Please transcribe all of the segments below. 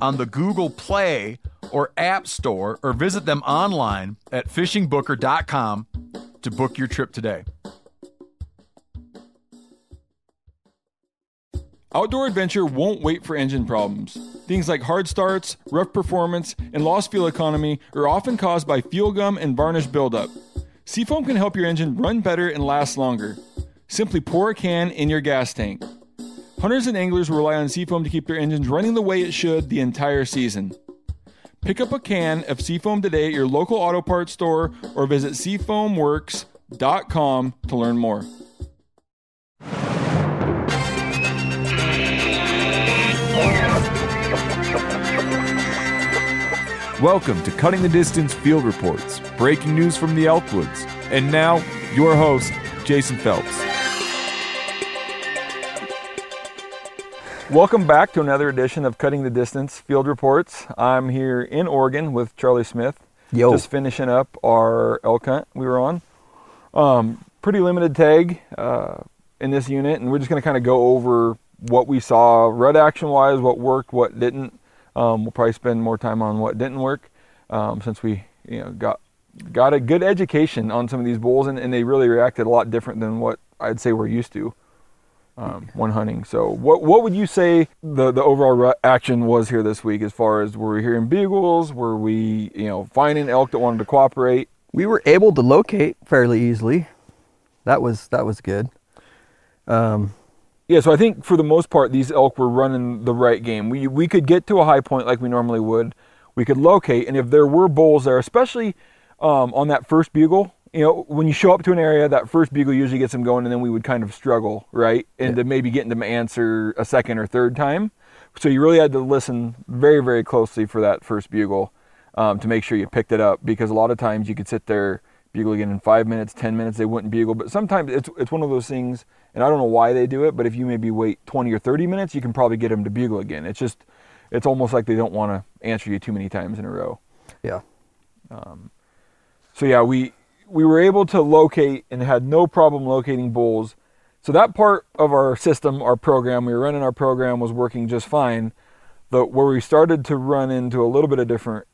on the Google Play or App Store or visit them online at fishingbooker.com to book your trip today. Outdoor adventure won't wait for engine problems. Things like hard starts, rough performance, and lost fuel economy are often caused by fuel gum and varnish buildup. Seafoam can help your engine run better and last longer. Simply pour a can in your gas tank. Hunters and anglers rely on Seafoam to keep their engines running the way it should the entire season. Pick up a can of Seafoam today at your local auto parts store or visit seafoamworks.com to learn more. Welcome to Cutting the Distance Field Reports, breaking news from the Elkwoods. And now, your host, Jason Phelps. Welcome back to another edition of Cutting the Distance Field Reports. I'm here in Oregon with Charlie Smith. Yo. Just finishing up our elk hunt we were on. Um, pretty limited tag uh, in this unit, and we're just going to kind of go over what we saw rut action wise, what worked, what didn't. Um, we'll probably spend more time on what didn't work um, since we you know got got a good education on some of these bulls, and, and they really reacted a lot different than what I'd say we're used to um, when hunting. So, what what would you say the the overall action was here this week? As far as were we hearing bugles? Were we you know finding elk that wanted to cooperate? we were able to locate fairly easily. That was that was good. Um, Yeah, so I think for the most part, these elk were running the right game. We we could get to a high point like we normally would. We could locate, and if there were bulls there, especially um, on that first bugle, you know, when you show up to an area, that first bugle usually gets them going, and then we would kind of struggle, right, and to maybe getting them to answer a second or third time. So you really had to listen very very closely for that first bugle um, to make sure you picked it up, because a lot of times you could sit there bugle again in five minutes, ten minutes, they wouldn't bugle, but sometimes it's it's one of those things and I don't know why they do it, but if you maybe wait 20 or 30 minutes, you can probably get them to bugle again. It's just, it's almost like they don't want to answer you too many times in a row. yeah. So yeah, we we were able to locate and had no problem locating bulls. So that part of our system, our program, we were running our program was working just fine. The where we started to run into a little bit of different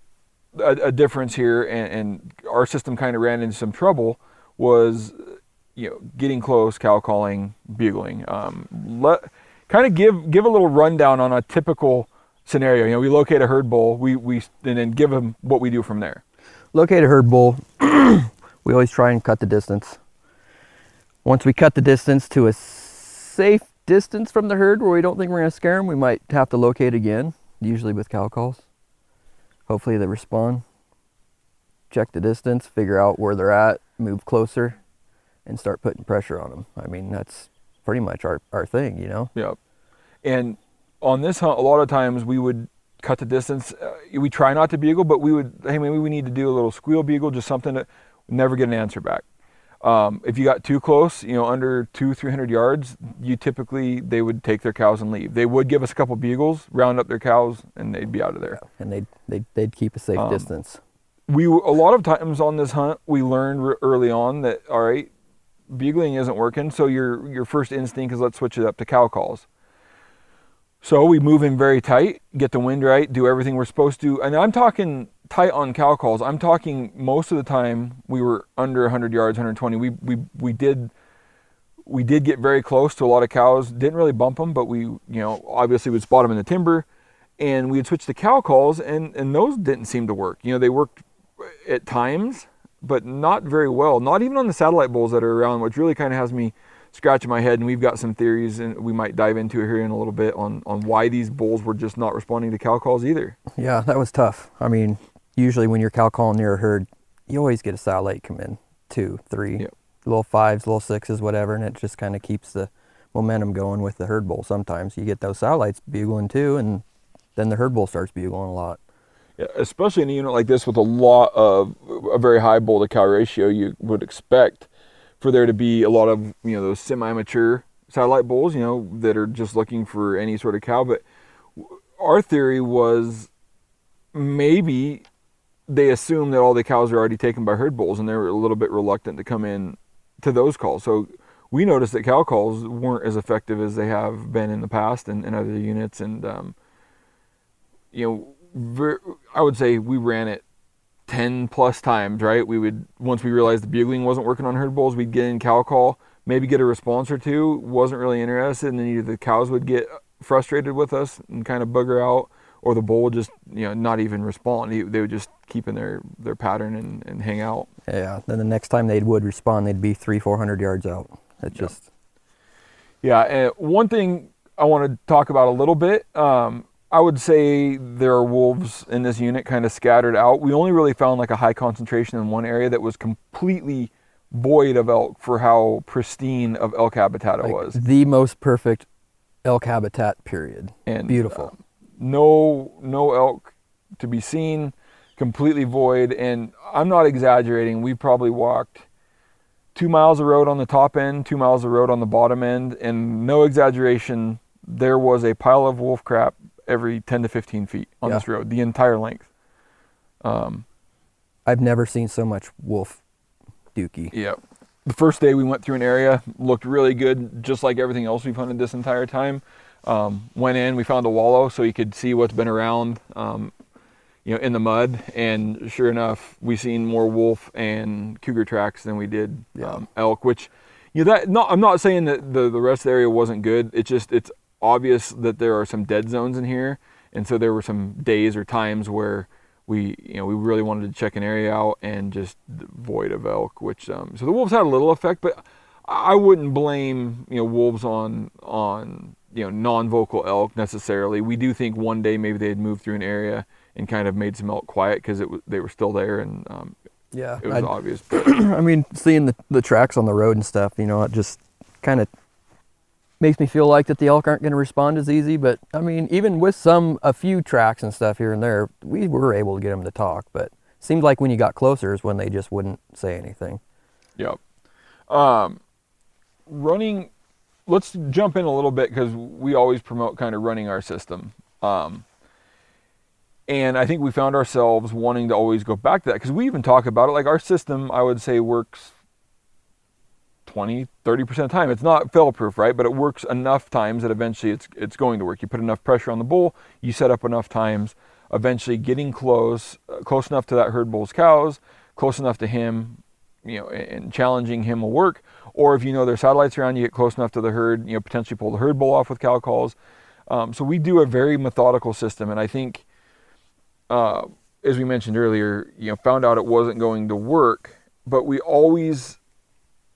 a, a difference here, and, and our system kind of ran into some trouble was you know getting close, cow calling, bugling. Um, let kind of give give a little rundown on a typical scenario. You know, we locate a herd bull, we we and then give them what we do from there. Locate a herd bull. We always try and cut the distance. Once we cut the distance to a safe distance from the herd where we don't think we're going to scare them, we might have to locate again, usually with cow calls. Hopefully they respond. Check the distance, figure out where they're at, move closer, and start putting pressure on them. I mean, that's pretty much our, our thing, you know? Yep. And on this hunt, a lot of times we would cut the distance. Uh, we try not to bugle, but we would, hey, maybe we need to do a little squeal bugle, just something that never get an answer back. Um, if you got too close, you know, under two, 300 yards, you typically, they would take their cows and leave. They would give us a couple bugles, round up their cows, and they'd be out of there. And they'd, they'd, they'd keep a safe Um, distance. we a lot of times on this hunt we learned early on that all right bugling isn't working so your your first instinct is let's switch it up to cow calls so we move in very tight get the wind right do everything we're supposed to and i'm talking tight on cow calls i'm talking most of the time we were under 100 yards 120 we we we did we did get very close to a lot of cows didn't really bump them but we you know obviously would spot them in the timber and we had switched to cow calls, and and those didn't seem to work. You know, they worked at times, but not very well. Not even on the satellite bulls that are around, which really kind of has me scratching my head. And we've got some theories, and we might dive into here in a little bit on on why these bulls were just not responding to cow calls either. Yeah, that was tough. I mean, usually when you're cow calling near a herd, you always get a satellite come in, two, three, Yep. little fives, little sixes, whatever, and it just kind of keeps the momentum going with the herd bull. Sometimes you get those satellites bugling too, and then the herd bull starts bugling a lot. Yeah, especially in a unit like this with a lot of a very high bull to cow ratio, you would expect for there to be a lot of you know those semi-mature satellite bulls, you know, that are just looking for any sort of cow. But our theory was maybe they assume that all the cows are already taken by herd bulls, and they're a little bit reluctant to come in to those calls. So we noticed that cow calls weren't as effective as they have been in the past in, in other units, and um, you know, I would say we ran it 10 plus times, right? We would, once we realized the bugling wasn't working on herd bulls, we'd get in cow call, maybe get a response or two, wasn't really interested, and then either the cows would get frustrated with us and kind of bugger out, or the bull would just, you know, not even respond. He- They would just keep in their, their pattern and, and hang out. Yeah. Then the next time they would respond, they'd be three, four hundred yards out. It just Yeah, and one thing I want to talk about a little bit. Um, I would say there are wolves in this unit kind of scattered out. We only really found like a high concentration in one area that was completely void of elk for how pristine of elk habitat it like, was. the most perfect elk habitat. Period. And Beautiful. um, no, no elk to be seen, completely void. And I'm not exaggerating. We probably walked two miles of road on the top end, two miles of road on the bottom end, and no exaggeration, there was a pile of wolf crap every 10 to 15 feet on Yeah. this road, the entire length. Um, I've never seen so much wolf dookie. Yeah. The first day we went through an area, looked really good, just like everything else we've hunted this entire time. Um, went in, we found a wallow so you could see what's been around, um, you know, in the mud. And sure enough, we seen more wolf and cougar tracks than we did Yeah. um, elk. Which, you know, that not I'm not saying that the the rest of the area wasn't good. It's just it's obvious that there are some dead zones in here, and so there were some days or times where we you know we really wanted to check an area out and just void of elk which um, so the wolves had a little effect but i wouldn't blame you know wolves on on you know non-vocal elk necessarily we do think one day maybe they had moved through an area and kind of made some elk quiet because it they were still there and um, Yeah. it was I'd- obvious but I mean, seeing the, the tracks on the road and stuff, you know, it just kind of makes me feel like that the elk aren't going to respond as easy. But I mean, even with some, a few tracks and stuff here and there, we were able to get them to talk. But seemed like when you got closer is when they just wouldn't say anything. Yep. Um, running. Let's jump in a little bit because we always promote kind of running our system. Um, and I think we found ourselves wanting to always go back to that because we even talk about it. Like our system, I would say works 20, 30% of the time. It's not fail proof, right? But it works enough times that eventually it's, it's going to work. You put enough pressure on the bull, you set up enough times, eventually getting close, uh, close enough to that herd bull's cows, close enough to him, you know, and challenging him will work. Or if you know there's satellites around, you get close enough to the herd, you know, potentially pull the herd bull off with cow calls. Um, so we do a very methodical system, and I think, uh, as we mentioned earlier, you know, found out it wasn't going to work, but we always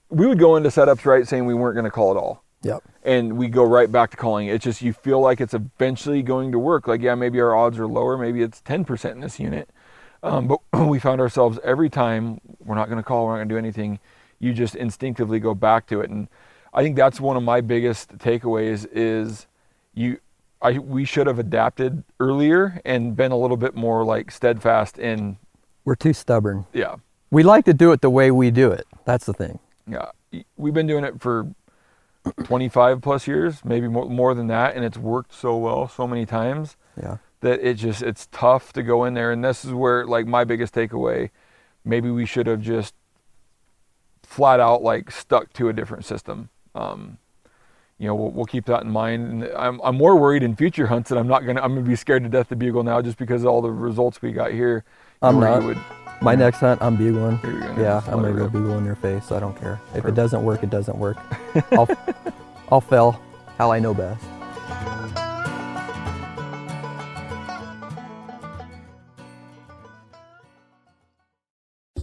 we would go into setups right saying we weren't going to call it all Yep. and we go right back to calling. It's just you feel like it's eventually going to work. Like, yeah, maybe our odds are lower, maybe it's 10% in this unit. Um, but we found ourselves every time we're not going to call, we're not going to do anything. You just instinctively go back to it. And I think that's one of my biggest takeaways is you, I, we should have adapted earlier and been a little bit more like steadfast in, We're too stubborn. yeah, We like to do it the way we do it. That's the thing. yeah. We've been doing it for 25 plus years, maybe more, more than that. And it's worked so well so many times. Yeah. That it just it's tough to go in there and this is where like my biggest takeaway maybe we should have just flat out like stuck to a different system um, you know we'll, we'll keep that in mind and I'm, I'm more worried in future hunts that i'm not gonna i'm gonna be scared to death to bugle now just because of all the results we got here I'm not. would- My next hunt, I'm bugling. Yeah, I'm gonna go bugle in your face. I don't care. If it doesn't work, it doesn't work. I'll, I'll fail how I know best.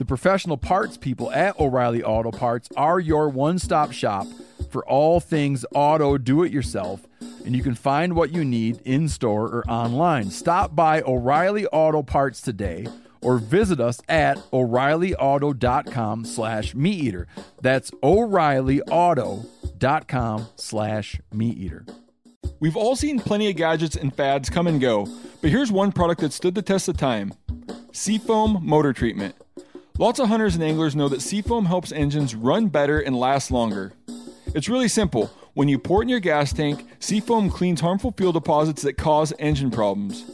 The professional parts people at O'Reilly Auto Parts are your one stop shop for all things auto do it yourself, and you can find what you need in store or online. Stop by O'Reilly Auto Parts today or visit us at o'reillyauto.com slash meat eater that's o'reillyauto.com slash meat eater We've all seen plenty of gadgets and fads come and go, but here's one product that stood the test of time Seafoam Motor Treatment. Lots of hunters and anglers know that Seafoam helps engines run better and last longer. It's really simple. When you pour it in your gas tank, Seafoam cleans harmful fuel deposits that cause engine problems.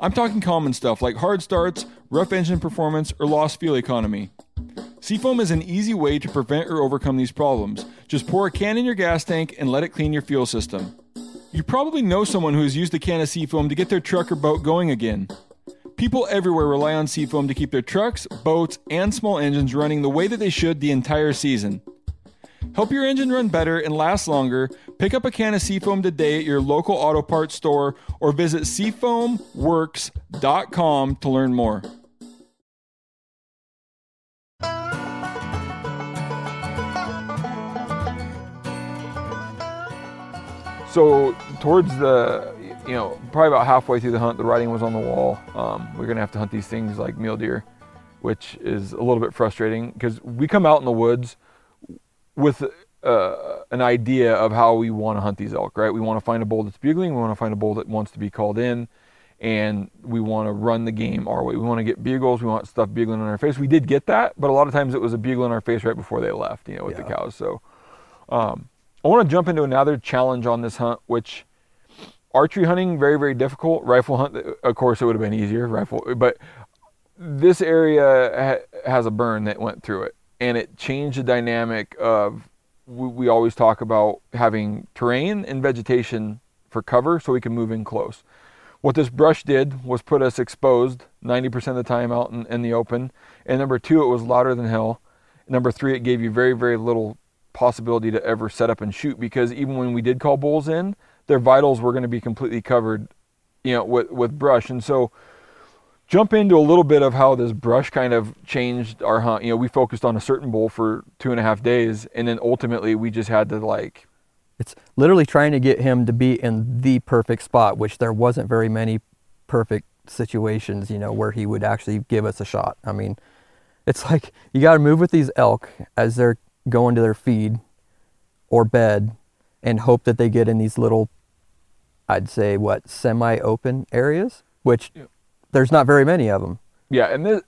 I'm talking common stuff like hard starts, rough engine performance, or lost fuel economy. Seafoam is an easy way to prevent or overcome these problems. Just pour a can in your gas tank and let it clean your fuel system. You probably know someone who has used a can of Seafoam to get their truck or boat going again. People everywhere rely on Seafoam to keep their trucks, boats, and small engines running the way that they should the entire season. Help your engine run better and last longer. Pick up a can of Seafoam today at your local auto parts store or visit seafoamworks.com to learn more. So towards the, you know, probably about halfway through the hunt, the writing was on the wall. Um, we're gonna have to hunt these things like mule deer, which is a little bit frustrating because we come out in the woods with uh, an idea of how we want to hunt these elk, right? We want to find a bull that's bugling, we want to find a bull that wants to be called in, and we want to run the game our way. We want to get bugles, we want stuff bugling in our face. We did get that, but a lot of times it was a bugle in our face right before they left, you know, with the cows. So um, I want to jump into another challenge on this hunt, which archery hunting very very difficult. Rifle hunt, of course, it would have been easier. Rifle, but this area ha- has a burn that went through it, and it changed the dynamic of. We, we always talk about having terrain and vegetation for cover, so we can move in close. What this brush did was put us exposed 90% of the time out in, in the open. And number two, it was louder than hell. Number three, it gave you very, very little possibility to ever set up and shoot because even when we did call bulls in, their vitals were going to be completely covered, you know, with, with brush. And so jump into a little bit of how this brush kind of changed our hunt. You know, we focused on a certain bull for two and a half days and then ultimately we just had to like It's literally trying to get him to be in the perfect spot, which there wasn't very many perfect situations, you know, where he would actually give us a shot. I mean, it's like you got to move with these elk as they're going to their feed or bed and hope that they get in these little, I'd say, what, semi open areas, which Yeah. there's not very many of them. Yeah, and this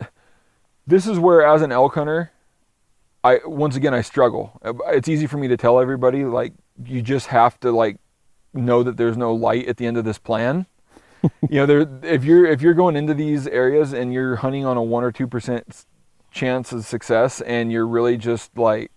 this is where as an elk hunter, I once again I struggle. It's easy for me to tell everybody like you just have to like know that there's no light at the end of this plan. you know, there if you're if you're going into these areas and you're hunting on a 1 or 2% chance of success and you're really just like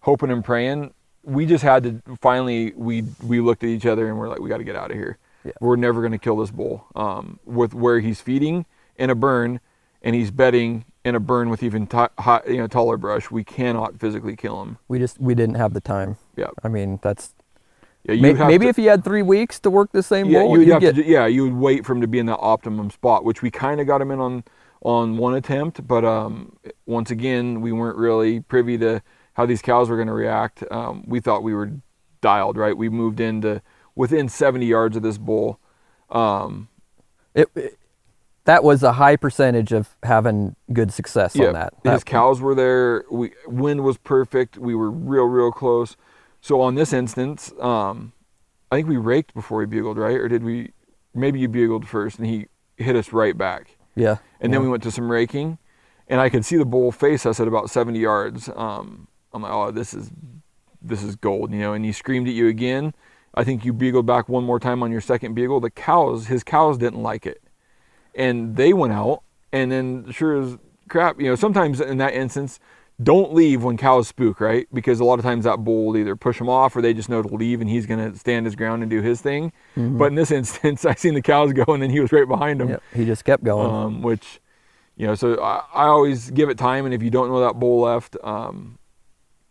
hoping and praying, we just had to finally we we looked at each other and we're like we got to get out of here. Yeah. We're never going to kill this bull um, with where he's feeding in a burn and he's bedding in a burn with even t- hot, you know taller brush. We cannot physically kill him. We just we didn't have the time. Yeah. I mean, that's Yeah, you'd maybe to- if you had three weeks to work the same yeah, bull, you would you'd have get to, yeah, you would wait for him to be in that optimum spot, which we kind of got him in on on one attempt, but um, once again, we weren't really privy to how these cows were going to react. Um, we thought we were dialed right. We moved into within 70 yards of this bull. Um, it, it- that was a high percentage of having good success on that. His That- cows were there. We wind was perfect. We were real, real close. So on this instance, um, I think we raked before he bugled, right? Or did we? Maybe you bugled first, and he hit us right back. yeah. And then we went to some raking, and I could see the bull face us at about 70 yards. Um, I'm like, oh, this is this is gold, you know. And he screamed at you again. I think you bugled back one more time on your second bugle. The cows, his cows didn't like it, and they went out. And then sure as crap, you know, sometimes in that instance, don't leave when cows spook, right? Because a lot of times that bull will either push them off or they just know to leave and he's going to stand his ground and do his thing. But in this instance, I seen the cows go and then he was right behind them Yep, he just kept going. um, which you know so I, I always give it time and if you don't know that bull left um,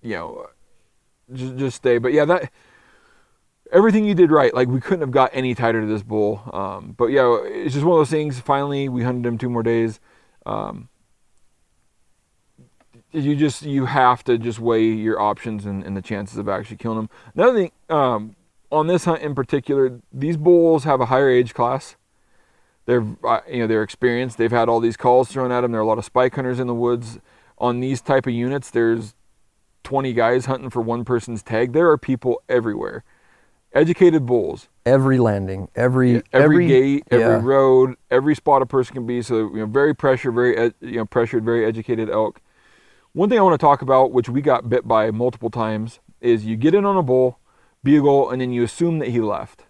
you know just, just stay but yeah that everything you did right like we couldn't have got any tighter to this bull um, but yeah it's just one of those things finally we hunted him two more days um, you just you have to just weigh your options and, and the chances of actually killing him another thing um, on this hunt in particular these bulls have a higher age class they're uh, you know they're experienced. They've had all these calls thrown at them. There are a lot of spike hunters in the woods. On these type of units, there's 20 guys hunting for one person's tag. There are people everywhere. Educated bulls. every landing, every Every, gate, every yeah. road, every spot a person can be. So you know, very pressure, very you know pressured, very educated elk. One thing I want to talk about, which we got bit by multiple times, is you get in on a bull, bugle, and then you assume that he left,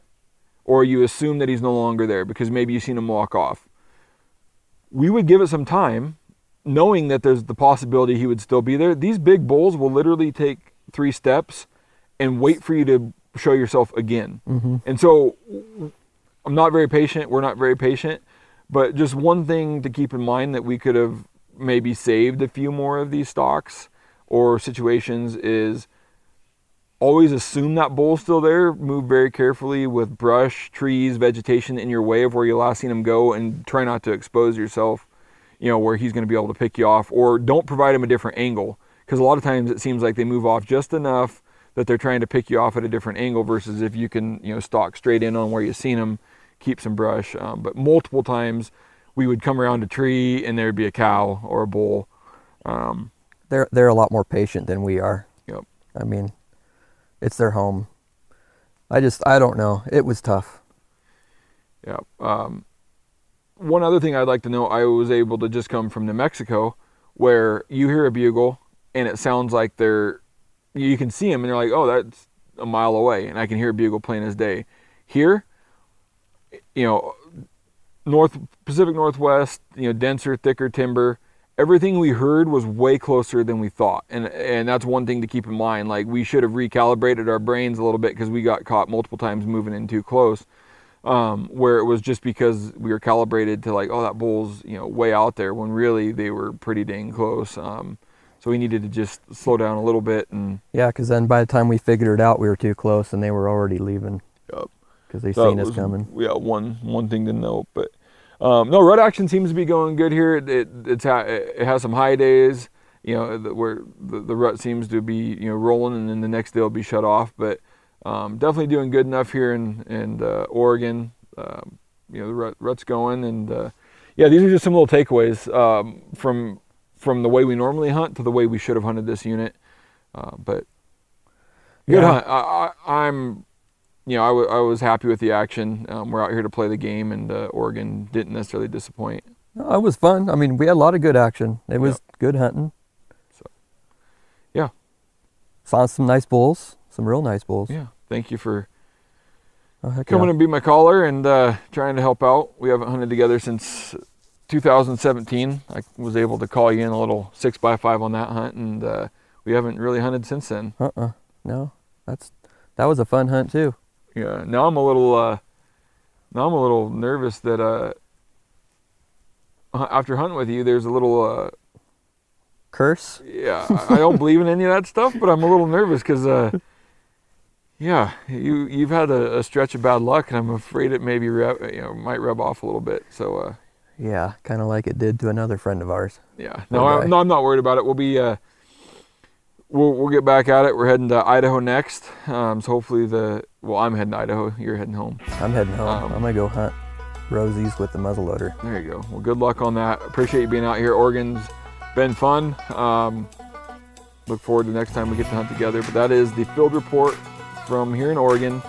or you assume that he's no longer there because maybe you've seen him walk off. We would give it some time, knowing that there's the possibility he would still be there. These big bulls will literally take three steps and wait for you to show yourself again. Mm-hmm. And so I'm not very patient. We're not very patient. But just one thing to keep in mind that we could have maybe saved a few more of these stocks or situations is always assume that bull's still there. Move very carefully with brush, trees, vegetation in your way of where you last seen him go, and try not to expose yourself. You know where he's going to be able to pick you off, or don't provide him a different angle because a lot of times it seems like they move off just enough that they're trying to pick you off at a different angle versus if you can you know stalk straight in on where you've seen them, keep some brush. Um, but multiple times we would come around a tree and there'd be a cow or a bull. Um, They're they're a lot more patient than we are. Yep. I mean, it's their home. I just I don't know. It was tough. Yeah. Um, one other thing I'd like to know, I was able to just come from New Mexico, where you hear a bugle and it sounds like they're, you can see them and they're like, oh, that's a mile away, and I can hear a bugle plain as day. Here, you know, North Pacific Northwest, you know, denser, thicker timber. Everything we heard was way closer than we thought, and and that's one thing to keep in mind. Like we should have recalibrated our brains a little bit because we got caught multiple times moving in too close um, where it was just because we were calibrated to like, oh, that bull's you know way out there, when really they were pretty dang close. Um, so we needed to just slow down a little bit and Yeah, because then by the time we figured it out, we were too close, and they were already leaving Yup. because they that seen us coming. Yeah, one one thing to note, but um, no, rut action seems to be going good here. It, it it's ha- it has some high days, you know, the- where the, the rut seems to be you know rolling, and then the next day will be shut off. But um, definitely doing good enough here in in uh, Oregon. Um, you know, the rut, rut's going, and uh, yeah, these are just some little takeaways um, from from the way we normally hunt to the way we should have hunted this unit. Uh, but good Yeah. hunt. I, I, I'm you know, I, w- I was happy with the action. Um, we're out here to play the game, and uh, Oregon didn't necessarily disappoint. No, it was fun. I mean, we had a lot of good action. It was good hunting. Yeah, Saw some nice bulls, some real nice bulls. yeah. Thank you for Oh, coming yeah. and be my caller and uh, trying to help out. We haven't hunted together since 2017. I was able to call you in a little six by five on that hunt, and uh, we haven't really hunted since then. Uh-uh. No, that's that was a fun hunt too. Yeah. Now I'm a little. Uh, now I'm a little nervous that uh, after hunting with you, there's a little. Uh, Curse. yeah, I I don't believe in any of that stuff, but I'm a little nervous because uh, Yeah, you you've had a, a stretch of bad luck, and I'm afraid it maybe rub, you know might rub off a little bit. So uh, Yeah, kind of like it did to another friend of ours. yeah, no, I, no, I'm not worried about it. We'll be uh, we'll we'll get back at it. We're heading to Idaho next. Um, so hopefully the well, I'm heading to Idaho. You're heading home. I'm heading home. Um, I'm gonna go hunt rosies with the muzzleloader. There you go. Well, good luck on that. Appreciate you being out here. Oregon's been fun. Um, look forward to next time we get to hunt together. But that is the field report from here in Oregon.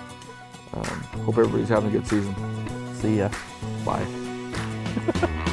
Um, hope everybody's having a good season. See ya. Bye.